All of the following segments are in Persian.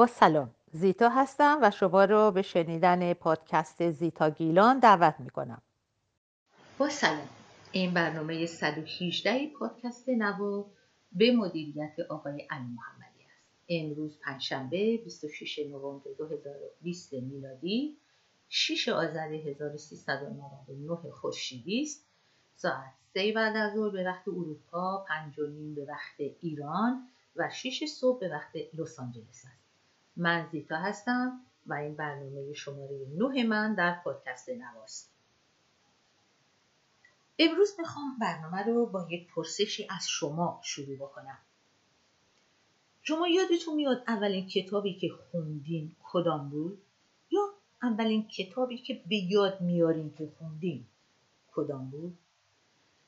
با سلام. زیتا هستم و شما رو به شنیدن پادکست زیتا گیلان دعوت می کنم با سلام. این برنامه 118 پادکست نوا به مدیریت آقای علی محمدی است. امروز پنجشنبه 26 نوامبر 2020 میلادی 6 آذر 1399 خورشیدی است. ساعت 3 بعد از ظهر به وقت اروپا 5 و نیم به وقت ایران و 6 صبح به وقت لس آنجلس است. من زیتا هستم و این برنامه شماره 9 من در پادکست نواست. امروز می‌خوام برنامه رو با یک پرسشی از شما شروع بکنم. شما یادتون میاد اولین کتابی که خوندین کدام بود؟ یا اولین کتابی که به یاد میارین که خوندین کدام بود؟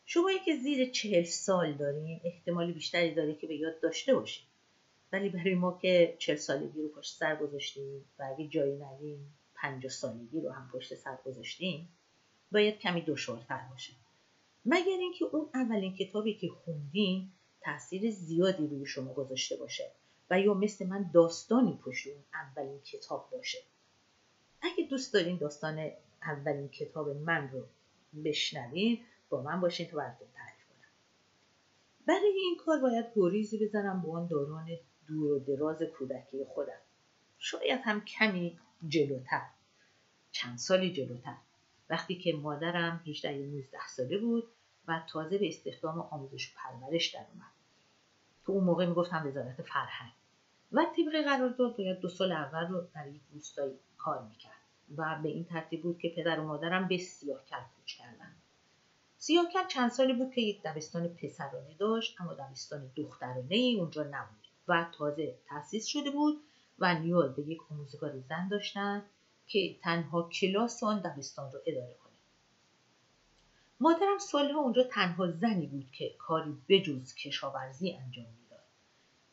شما که زیر چهل سال دارین احتمال بیشتری داره که به یاد داشته باشین. ولی برای ما که چهل سالگی رو پشت سر گذاشتیم و اگه جایی ندیم پنجاه سالگی رو هم پشت سر گذاشتیم باید کمی دشوارتر باشه. مگر اینکه اون اولین کتابی که خوندین تاثیر زیادی روی شما گذاشته باشه و یا مثل من داستانی پشت اون اولین کتاب باشه؟ اگه دوست دارین داستان اولین کتاب من رو بشنوین با من باشین تا براتون تعریف کنم. برای این کار باید گریزی بزنم به اون دوران دور و دراز کودکی خودم. شاید هم کمی جلوتر. چند سالی جلوتر. وقتی که مادرم 18 یا 19 ساله بود و تازه به استخدام آموزش و پرورش در اومد. تو اون موقع می‌گفتم وزارت فرهنگ. و طبق قرارداد باید دو سال اول رو در یک روستایی کار می‌کرد. و به این ترتیب بود که پدر و مادرم به سیاهکل کوچ کردن. سیاهکل چند سالی بود که یک دبستان پسرانه داشت اما دبستان دخترانه ای اونجا نبود. و تازه تأسیس شده بود و نیاز به یک آموزگار زن داشتن که تنها کلاس آن دبستان رو اداره کنه. مادرم سالها اونجا تنها زنی بود که کاری بجز کشاورزی انجام می‌داد.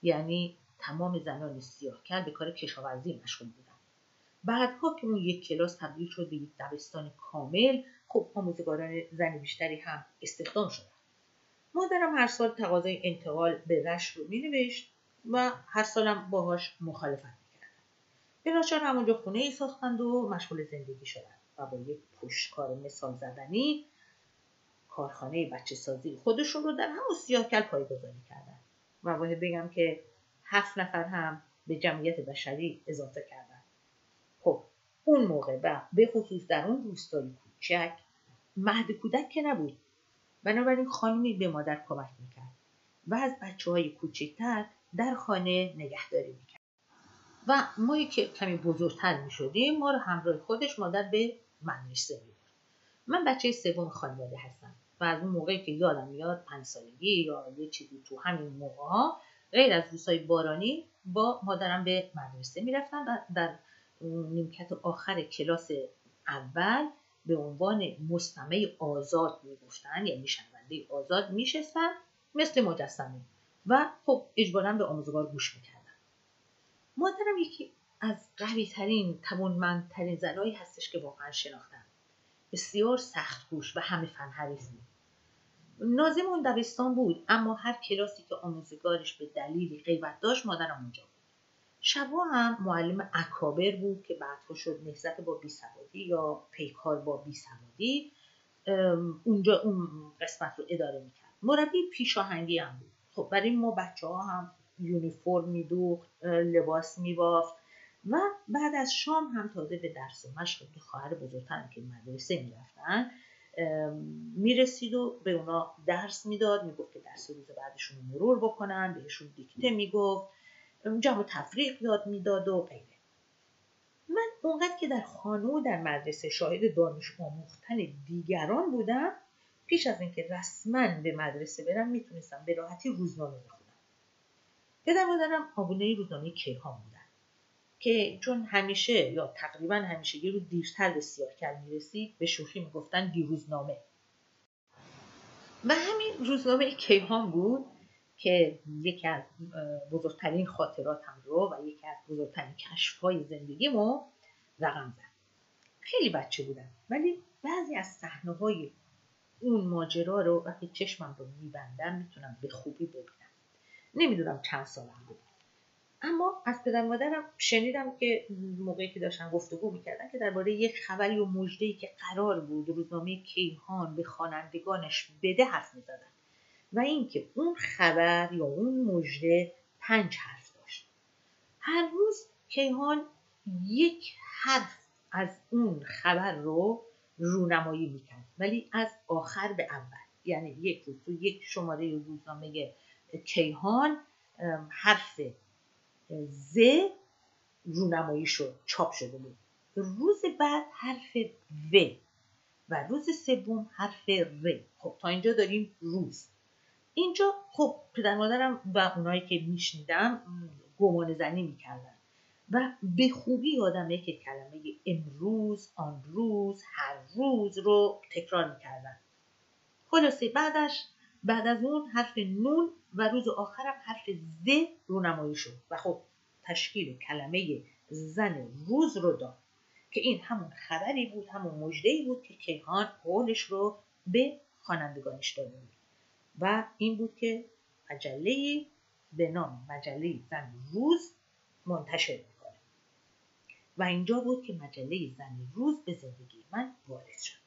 یعنی تمام زنان سیاهکل به کار کشاورزی مشغول بودن. بعدها که اون یک کلاس تبدیل شد به یک دبستان کامل خب آموزگاران زن بیشتری هم استخدام شدن. مادرم هر سال تقاضای انتقال به رشت رو مینوشت. و هر سالم باهاش مخالفت می‌کردن. به ناچار همونجا خونه ای ساختند و مشغول زندگی شدن و با یک پشتکار مثال زدنی کارخانه بچه سازی خودشون رو در همون سیاهکل پایگذاری کردن و باید بگم که هفت نفر هم به جمعیت بشری اضافه کردن خب اون موقع و به خصوص در اون روستای کوچک مهد کودک که نبود بنابراین خانمی به مادر کمک می‌کرد و از بچه های کوچکتر در خانه نگهداری می‌کرد. و ما که کمی بزرگتر می‌شدیم ما رو همراه خودش مادر به مدرسه می‌برد من بچه سوم خانواده هستم و از اون موقعی که یادم میاد پنج سالگی یا یه چیزی تو همین موقع ها غیر از روزهای بارانی با مادرم به مدرسه می‌رفتم و در نیمکت آخر کلاس اول به عنوان مستمع آزاد می‌گفتن یعنی شنونده آزاد میشستن مثل مجسمه. و خب اجبارا به آموزگار گوش می‌کردن مادرم یکی از قوی ترین توانمندترین زنایی هستش که واقعا شناختم. بسیار سخت گوش و همه فن حریص بود. نازم اون دبستان بود اما هر کلاسی که آموزگارش به دلیلی غیبت داشت مادرم اونجا بود. شبا هم معلم اکابر بود که بعدها شد نهزت با بیسوادی یا پیکار با بیسوادی اونجا اون قسمت رو اداره می‌کرد. مربی پیشاهنگی هم بود. خب برای ما بچه ها هم یونیفرم میدوخت لباس میبافت و بعد از شام هم تازه به درس و مشق دو خواهر بزرگتر که مدرسه می‌رفتن می‌رسید و به اونا درس می‌داد. می‌گفت که درس روز بعدشون رو مرور بکنن بهشون دیکته می‌گفت. جمع تفریق یاد می‌داد و غیره. من اونقدر که در خانه و در مدرسه شاهد دانش آموختن دیگران بودم پیش از اینکه رسما به مدرسه برم می‌تونستم به راحتی روزنامه بخونم. پدر مادرم آبونه روزنامه کیهان بودن که چون همیشه یا تقریبا همیشه یه رو دیرتر به سیاهکل می‌رسید به شوخی می‌گفتن دیروزنامه. و همین روزنامه کیهان بود که یکی از بزرگترین خاطراتم رو و یکی از بزرگترین کشفهای زندگیمو رقم زد. خیلی بچه بودم ولی بعضی از صحنه های اون ماجرا رو وقتی چشمم رو میبندم می‌تونم به خوبی ببینم. نمی‌دونم چند سالم بود. اما از پدر مادرم شنیدم که موقعی که داشتن گفتگو می‌کردن که درباره یک خبری و مژده‌ای که قرار بود روزنامه کیهان به خوانندگانش بده حرف می‌زدن و اینکه اون خبر یا اون مژده پنج حرف داشت. هر روز کیهان یک حرف از اون خبر رو رونمایی می‌کرد. ولی از آخر به اول. یعنی یک روز تو یک شماره روزنامه کیهان حرف ز رونمایی شد چاپ شده بود. روز بعد حرف و و روز سوم حرف ر. خب تا اینجا داریم روز. اینجا خب پدر مادرم و اونایی که میشنیدم گمان زنی می‌کردن. و به خوبی یادمه که کلمه امروز آن روز هر روز رو تکرار می‌کردن. خلاصه بعدش بعد از اون حرف نون و روز آخرم حرف ز رونمایی شد و خب تشکیل کلمه زن روز رو داد که این همون خبری بود همون مجدهی بود که کیهان قولش رو به خوانندگانش داده بود. و این بود که مجله به نام مجله زن روز منتشر می‌کنه و اینجا بود که مجله زن روز به زندگی من وارد شد.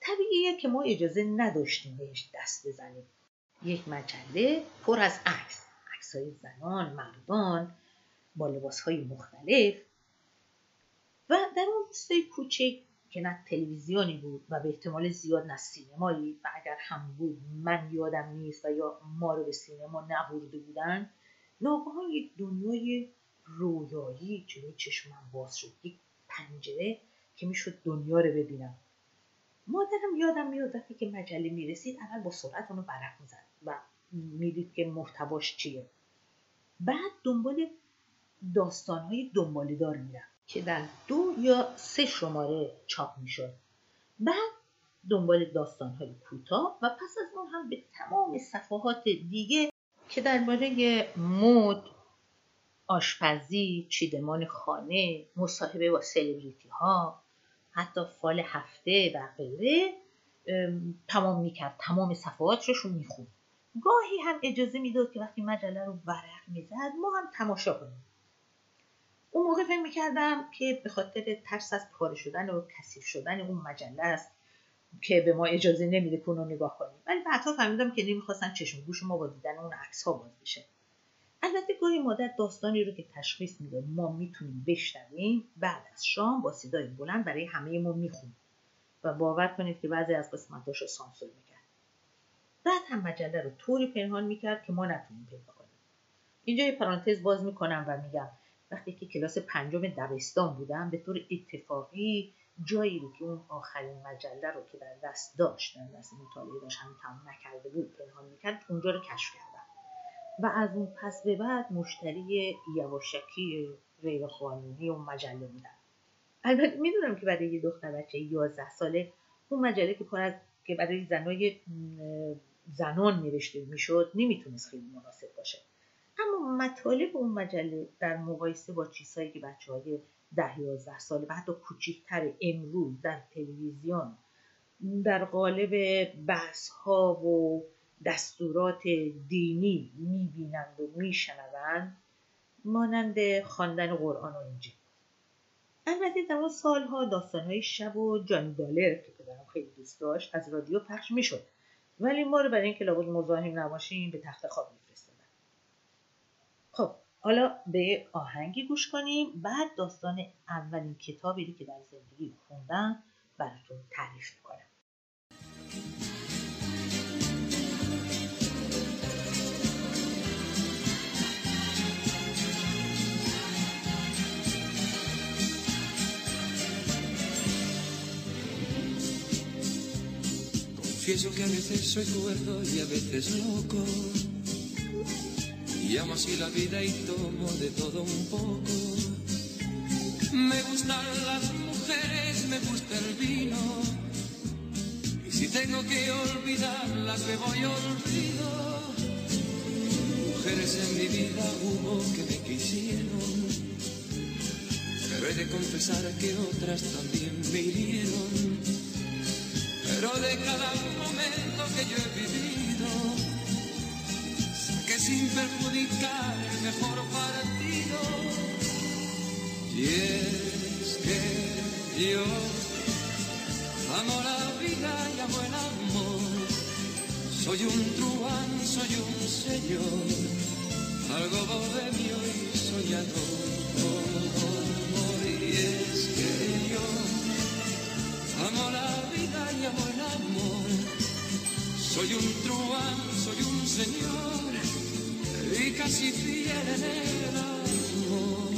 طبیعیه که ما اجازه نداشتیم بهش دست بزنیم. یک مجله پر از عکس های زنان مردان با لباس های مختلف. و در اون روستای کوچک که نه تلویزیونی بود و به احتمال زیاد نه سینمایی و اگر هم بود من یادم نیست و یا ما رو به سینما نبرده بودن ناگهان یک دنیای رویایی جلوی چشمم باز شد. یک پنجره که می‌شد دنیا رو ببینم. مادرم یادم میاد وقتی که مجله می‌رسید اول با سرعت اونو برق می‌زد و می‌دید که محتواش چیه. بعد دنبال داستانهای دنباله دار میرم که در دو یا سه شماره چاپ می‌شد. بعد دنبال داستانهای کوتاه و پس از اون هم به تمام صفحات دیگه که درباره مد آشپزی چیدمان خانه مصاحبه با سلبریتی ها حتی فال هفته و غیره تمام می‌کرد. تمام صفحاتش رو می‌خوند. گاهی هم اجازه می‌داد که وقتی مجله رو ورق می‌زد ما هم تماشا کنیم. اون موقع فکر می‌کردم که به خاطر ترس از پاره شدن و کثیف شدن اون مجله است که به ما اجازه نمیده که اونو نگاه کنیم. ولی بعدها فهمیدم که نمی‌خواستن چشم گوش ما با دیدن اون عکس ها باز بشه. البته گاهی مادر داستانی رو که تشخیص می‌داد ما می‌تونیم بشنویم بعد از شام با صدای بلند برای همه ما می‌خوند و باور کنید که بعضی از قسمتاش رو سانسور می‌کرد. بعد هم مجله رو طوری پنهان می‌کرد که ما نتونیم پیدا کنیم. اینجا یه پرانتز باز می‌کنم و میگم وقتی که کلاس پنجم دبستان بودم به طور اتفاقی جایی رو که اون آخرین مجله رو که در دست داشت در مطالعه داشت همین تمام نکرده بود پنهان می‌کرد اونجا رو کشف کردم. و از اون پس به بعد مشتری یواشکی غیر قانونی اون مجله بودم البته می‌دونم که برای یه دختر بچه 11 ساله اون مجله که پر از که برای زنای زنان نوشته می‌شد نمی‌تونست خیلی مناسب باشه. اما مطالب اون مجله در مقایسه با چیزهایی که بچه های ده یازده ساله و حتی کوچیکتر امروز در تلویزیون در قالب بحث ها و دستورات دینی می‌بینند و میشنوند مانند خواندن قرآن و انجیل. البته در اون سالها داستانهای شب و جان دالر که پدرم خیلی دوست داشت از رادیو پخش می‌شد. ولی ما رو برای اینکه لابد مزاحم نباشیم به تخت خواب میفرستادن. خب حالا به آهنگی گوش کنیم. بعد داستان اولین کتابی که در زندگی خوندم براتون تعریف می‌کنم. Confieso que a veces soy cuerdo y a veces loco. Y amo así la vida y tomo de todo un poco. Me gustan las mujeres, me gusta el vino. Y si tengo que olvidarlas, me voy olvido. Mujeres en mi vida hubo que me quisieron. Pero he de confesar que otras también me hirieron pero de cada momento que yo he vivido, que sin perjudicar el mejor partido. Y es que yo amo la vida y amo el amor. Soy un truán, soy un señor, algo bohemio y soñador. Un truán, soy un señor y casi fiel en el amor.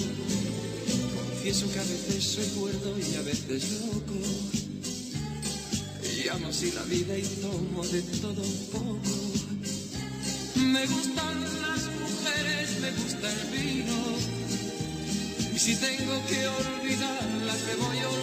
Confieso que a veces soy cuerdo y a veces loco. Y amo así la vida y tomo de todo un poco. Me gustan las mujeres, me gusta el vino. Y si tengo que olvidarlas, me voy a.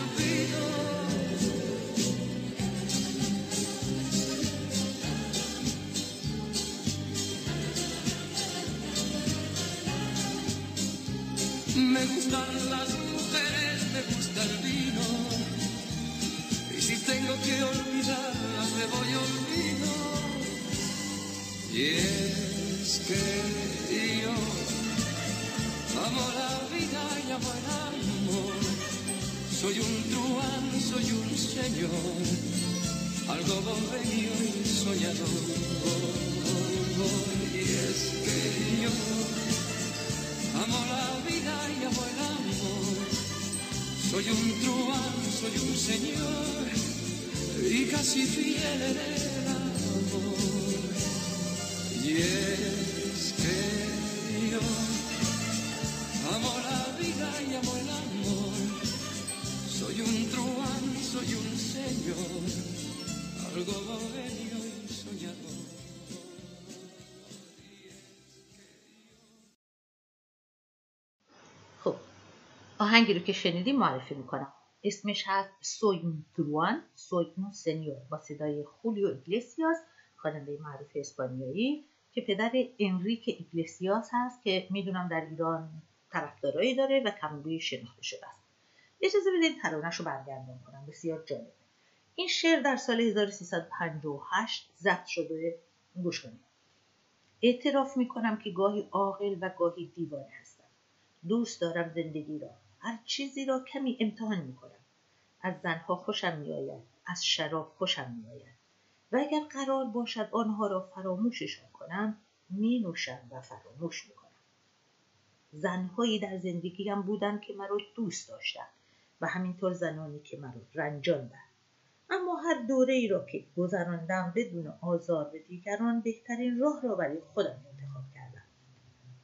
que yo amo la vida y amo el amor. Soy un truán, soy un señor, algo bohemio y soñador. Y es que yo amo la vida y amo el amor. Soy un truán, soy un señor y casi fiel en un truhán, soy un señor, algo bohemio y soñador. خب آهنگی رو که شنیدیم معرفی می‌کنم. اسمش هست soy truhán soy un señor. با صدای خولیو ایگلسیاس خواننده معروف اسپانیایی که پدر انریک ایگلسیاس هست که می‌دونم در ایران طرفدارایی داره و کمابی شناخته شده است. اجازه بدید ترانهش رو برگردان کنم. بسیار جالب. این شعر در سال 1358 ضبط شده. گوش کنید. اعتراف می‌کنم که گاهی عاقل و گاهی دیوانه هستم. دوست دارم زندگی را. هر چیزی را کمی امتحان می‌کنم. از زنها خوشم میآید. از شراب خوشم میآید. و اگر قرار باشد آنها را فراموششان کنم می نوشم و فراموش می‌کنم. زنهایی در زندگیم بودند که مرا دوست داشتند. و همینطور زنانی که مرا رنجاندند اما هر دوره ای را که گذراندم بدون آزار به دیگران بهترین راه را برای خودم انتخاب کردم.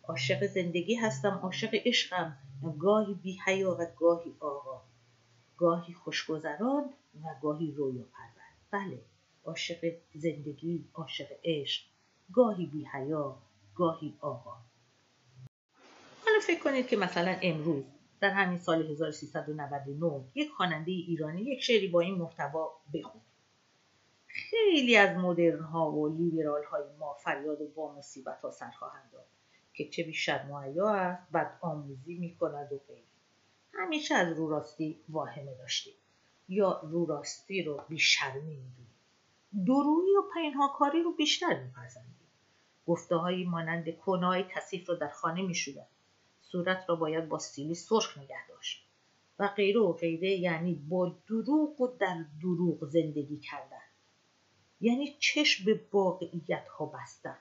عاشق زندگی هستم عاشق عشقم گاهی بی حیا و گاهی آقا گاهی خوشگذران و گاهی رویا پرور بله عاشق زندگی عاشق عشق گاهی بی حیا گاهی آقا حالا فکر کنید که مثلا امروز در همین سال 1399 یک خواننده ایرانی یک شعری با این محتوا بخوند خیلی از مدرن ها و لیبرال های ما فریاد و با مصیبت ها سر خواهند داد که چه بیشتر معیا است بد آموزی می کند و غیره. همیشه از رو راستی واهمه داشتیم. یا رو راستی رو بیشرمی می‌دونیم درویی و پنهاکاری رو بیشتر میپسندیم گفته هایی مانند کنای کثیف رو در خانه میشودن صورت را باید با سیلی سرخ نگه داشت. و غیره و غیره یعنی با دروغ و در دروغ زندگی کردن. یعنی چشم به واقعیت ها بستن.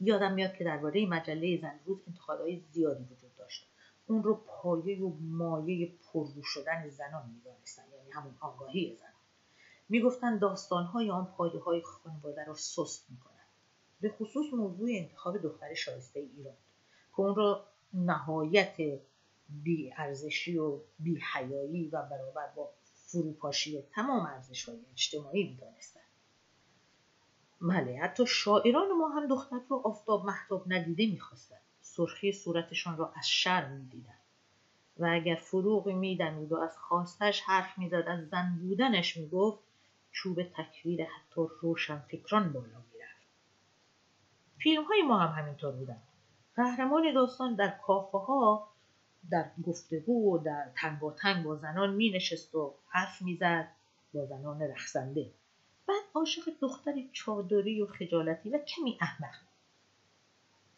یادم میاد که درباره مجله زن روز انتقادهای زیادی وجود داشت. اون رو پایه و مایه پررو شدن زنان می‌دانستن یعنی همون آگاهی زنان. می‌گفتن داستانهای آن پایه های خانواده را سست می‌کنن. به خصوص موضوع انتخاب دختر شایسته ایران. که اون نهایت بی ارزشی و بی حیایی و برابر با فروپاشی تمام ارزش های اجتماعی می‌دانستن بله حتی شاعران ما هم دختر رو آفتاب محتاب ندیده می‌خواستن. سرخی صورتشان را از شرم می‌دیدن. و اگر فروغی میدمید و از خواستش حرف می‌زد از زن بودنش می‌گفت چوب تکویر حتی روشن فکران بالا می‌رفت. فیلم های ما هم همینطور بودن. قهرمان داستان در کافه ها در گفتگو و در تنگ با زنان می نشست و حرف می‌زد با زنان رقصنده. بعد عاشق دختر چادری و خجالتی و کمی احمق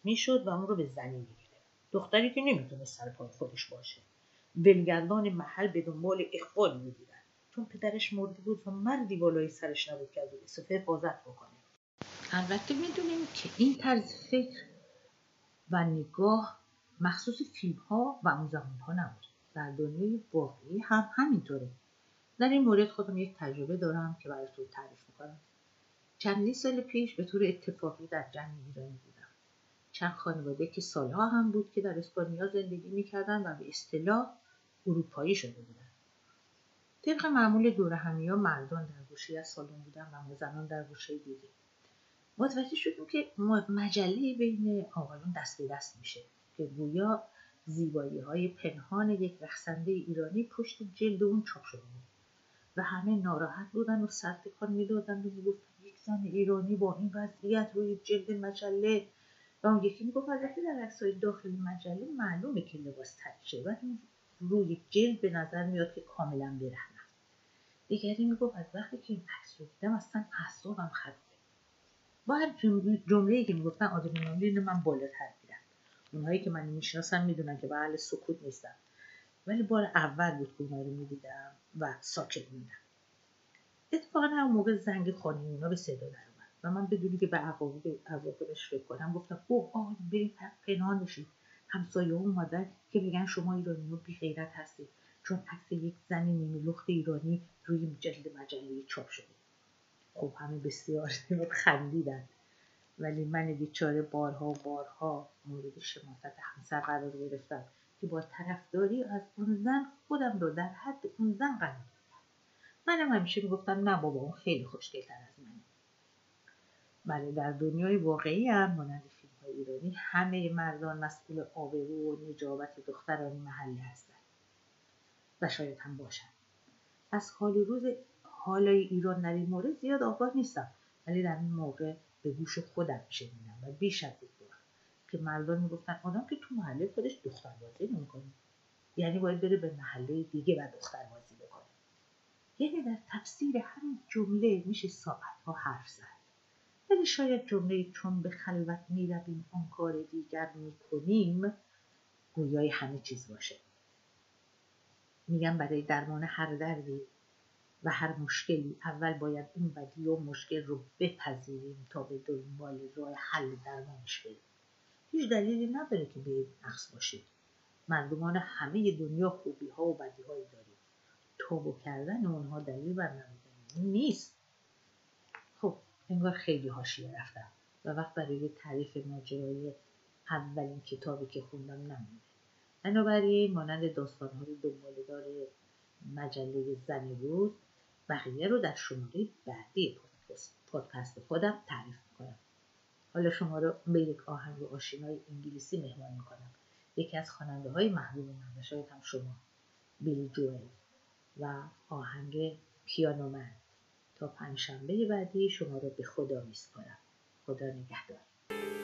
می‌شد و اون رو به زنی می‌گیره دختری که نمی‌تونست سر پای خودش باشه. ولگردان محل به دنبال اقبال میبودن چون پدرش مرده بود و مردی بالای سرش نبود که از او حفاظت بکنه. البته می‌دونیم که این طرز فکر و نگاه مخصوص فیلم ها و اون زمان ها نبود. در دنیای واقعی هم همینطوره. در این مورد خودم یک تجربه دارم که براتون تعریف می‌کنم. چندین سال پیش به طور اتفاقی در جنگ ایرانی بودم. چند خانواده که سالها هم بود که در اسپانیا زندگی می‌کردن و به اصطلاح اروپایی شده بودن. طبق معمول دور همی ها مردان در گوشه از سالن بودن و زنان در گوشه دیگه متوجه شدیم که مجله بین آقایون دست به دست میشه که گویا زیبایی های پنهان یک رقصنده ایرانی پشت جلد اون چاپ شده بود. و همه ناراحت بودن و سر تکان می‌دادن و می‌گفتن یک زن ایرانی با این وضعیت روی جلد مجله. و اون یکی می‌گفت البته در عکسهای داخل مجله معلومه که لباس تنشه ولی روی جلد به نظر میاد که کاملا برهنه دیگری می‌گفت از وقتی که این عکس رو دیدم اصلا اعصابم خرابه. با هر جمله که می‌گفتن آدرنالین من بالاتر میرن اونهایی که من می‌شناسم می‌دونن که به سکوت نیستم. ولی بار اول بود که رو می‌دیدم و ساکت موندم اتفاقا هم موقع زنگ خانه اونا به صدا در اومد و من بدونی که به عواقبش فکر کنم گفتم اوه آه بریم پنهان بشید همسایه اومدن که بگن شما ایرانی ها بی غیرت هستید. چون عکس یک زن نیمه لخت ایرانی روی جلد مجله چاپ شده. خب همه بسیار خندیدن. ولی من بیچاره بارها و بارها مورد شماست همسر قرار گرفتم که با طرفداری از اون زن خودم رو در حد اون زن قرار دادم منم همیشه می‌گفتم نه بابا اون خیلی خوشگلتر از منه. بله در دنیای واقعی هم مانند فیلم ایرانی همه مردان مسئول آبرو و نجابت دختران محله هستند و شاید هم باشند از حال روز حالای ایران در این مورد زیاد آگاه نیستم. ولی در این موقع به گوش خودم شنیدم و بیش از یک که مردان می‌گفتن آدم که تو محله خودش دختر بازی نمی‌کنه. یعنی باید بره به محله دیگه و دختر بازی بکنه. یعنی در تفسیر همین جمله میشه ساعت ها حرف زد. ولی شاید جمله چون به خلوت می‌رویم آن کار دیگر می‌کنیم گویای همه چیز باشه. میگم برای درمان هر دردی و هر مشکلی اول باید اون بدی و مشکل رو بپذیریم تا به دنبال راه حل درمانش بریم. هیچ دلیلی نداره که به نقص باشید مردمان همه دنیا خوبی ها و بدی هایی داریم. توبه کردن اونها دلیل بر نیست. خب انگار خیلی حاشیه رفتم و وقت برای تعریف ماجرای اولین کتابی که خوندم نمونده. بنابراین مانند داستانهای دنبالدار مجله زن روز بقیه رو در شماره بعدی پادکست خودم تعریف می‌کنم. حالا شما رو به یک آهنگ آشنای انگلیسی مهمان می‌کنم. یکی از خواننده های محبوب من و شاید هم شما بیلی جوئل و آهنگ پیانو من. تا پنجشنبه بعدی شما رو به خدا میسپارم. خدا نگهدار.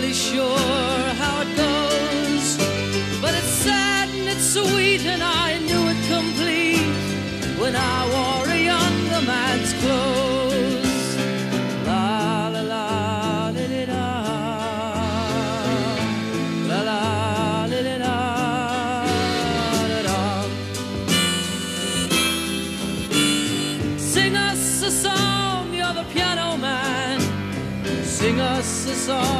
Really sure how it goes, but it's sad and it's sweet, and I knew it complete when I wore a younger man's clothes. La la la li, la. La la li, li, la, da, da. Sing us a song, you're the piano man. Sing us a song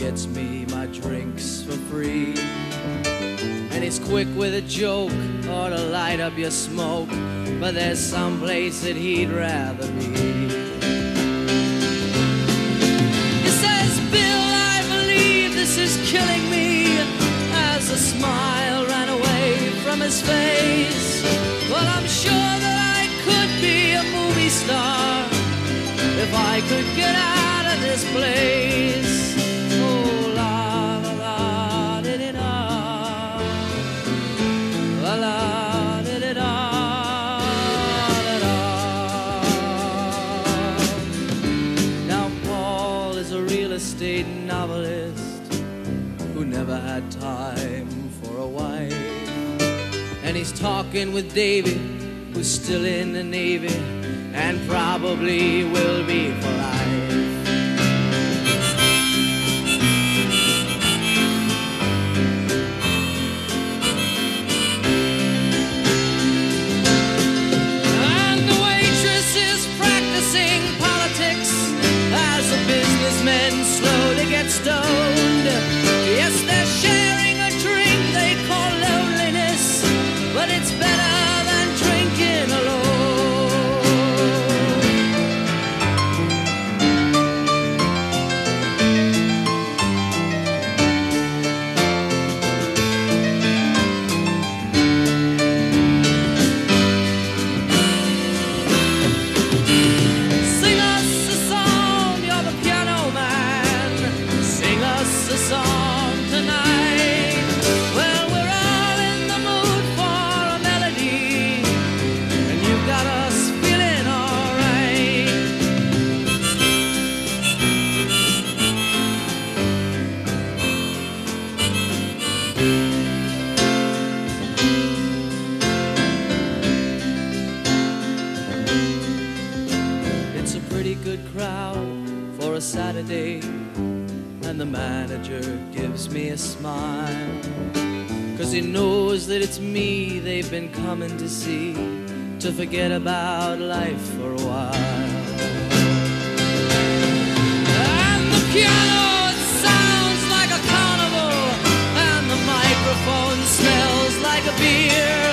Gets me my drinks for free. And he's quick with a joke or to light up your smoke. But there's some place that he'd rather be. He says, Bill, I believe this is killing me. As a smile ran away from his face. Well, I'm sure that I could be a movie star if I could get out of this place. Talking with David, who's still in the Navy and probably will be for life. Manager gives me a smile. Cause he knows that it's me they've been coming to see to forget about life for a while. And the piano it sounds like a carnival, and the microphone smells like a beer.